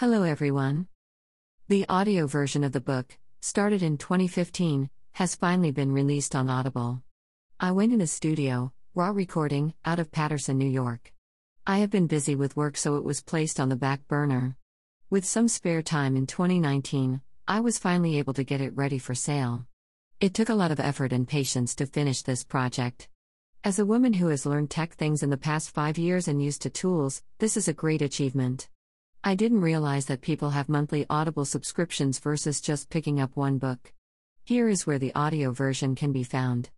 Hello, everyone. The audio version of the book, started in 2015, has finally been released on Audible. I went in the studio, raw recording, out of Patterson, New York. I have been busy with work, so it was placed on the back burner. With some spare time in 2019, I was finally able to get it ready for sale. It took a lot of effort and patience to finish this project. As a woman who has learned tech things in the past five years and used to tools, this is a great achievement. I didn't realize that people have monthly Audible subscriptions versus just picking up one book. Here is where the audio version can be found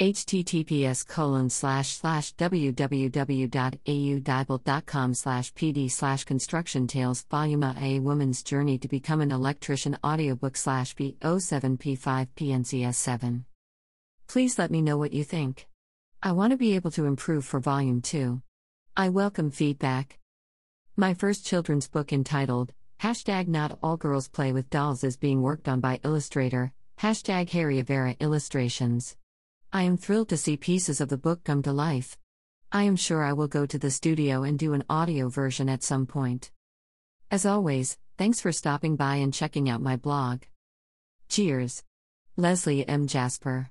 https colon slash slash www.audible.com slash pd slash construction tales volume a woman's journey to become an electrician audiobook slash b07p5 pncs7 please let me know what you think I want to be able to improve for Volume 2. I welcome feedback. My first children's book entitled, Hashtag Not All Girls Play with Dolls is being worked on by illustrator, hashtag Harry Avera Illustrations. I am thrilled to see pieces of the book come to life. I am sure I will go to the studio and do an audio version at some point. As always, thanks for stopping by and checking out my blog. Cheers. Leslie M. Jasper.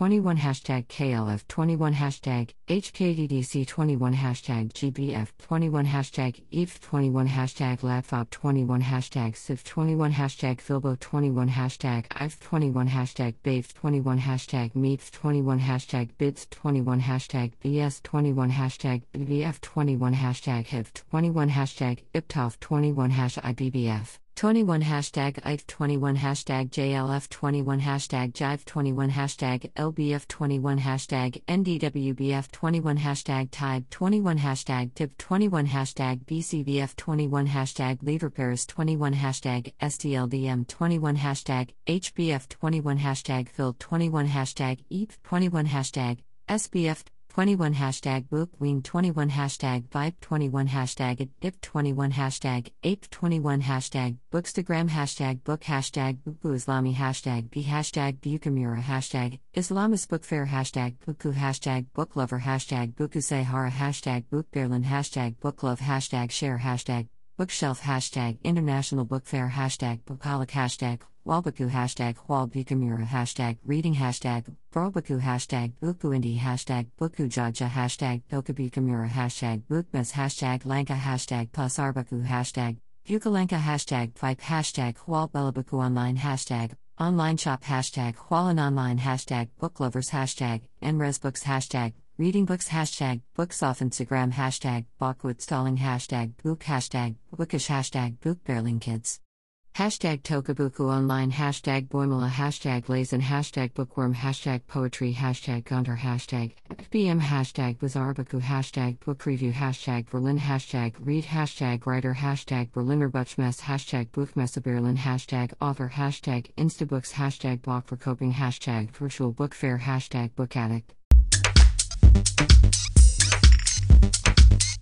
21 hashtag KLF 21 hashtag HKDDC 21 hashtag GBF 21 hashtag EVE 21 hashtag LabFob 21 hashtag SIF 21 hashtag Filbo 21 hashtag IF 21 hashtag BAVE 21 hashtag MEEP 21 hashtag BIDS 21 hashtag BS 21 hashtag BVF 21 hashtag HIV 21 hashtag IPTOF 21 hash IBBF 21 hashtag IF 21 hashtag JLF 21 hashtag Jive 21 hashtag LBF 21 hashtag NDWBF 21 hashtag Type 21 hashtag TIP 21 hashtag BCBF 21 hashtag LeverParis 21 hashtag STLDM 21 hashtag HBF 21 hashtag Phil 21 hashtag EAP 21 hashtag SBF 21 hashtag book Bookween 21 hashtag Vibe 21 hashtag it Dip 21 hashtag Ape 21 hashtag Bookstagram hashtag Book hashtag Buku Islami hashtag B hashtag Bukamura hashtag Islamist Book Fair hashtag Buku hashtag Book Lover hashtag Buku Sahara hashtag Book Berlin hashtag Book Love hashtag Share hashtag Bookshelf hashtag International Book Fair hashtag Bookaholic hashtag Walbaku hashtag Walbikamura hashtag Reading hashtag Brobaku hashtag Bukuindi hashtag Bukujaja hashtag Dokabikamura hashtag Bookmas hashtag Lanka hashtag Pasarbaku hashtag Bukalanka hashtag Vipe hashtag Hualbelabaku online hashtag Online shop hashtag Hualan online hashtag Booklovers hashtag Nresbooks hashtag Reading books hashtag books off Instagram hashtag Bachwood stalling hashtag book hashtag bookish hashtag book kids. Hashtag Tokabuku online hashtag Boimala hashtag Lazen hashtag bookworm hashtag poetry hashtag Gunter hashtag FBM hashtag Bizarbaku hashtag book review hashtag Berlin hashtag read hashtag writer hashtag Berliner Buchmesse hashtag Buchmesse Berlin hashtag author hashtag Instabooks hashtag Block for coping hashtag virtual book fair hashtag book addict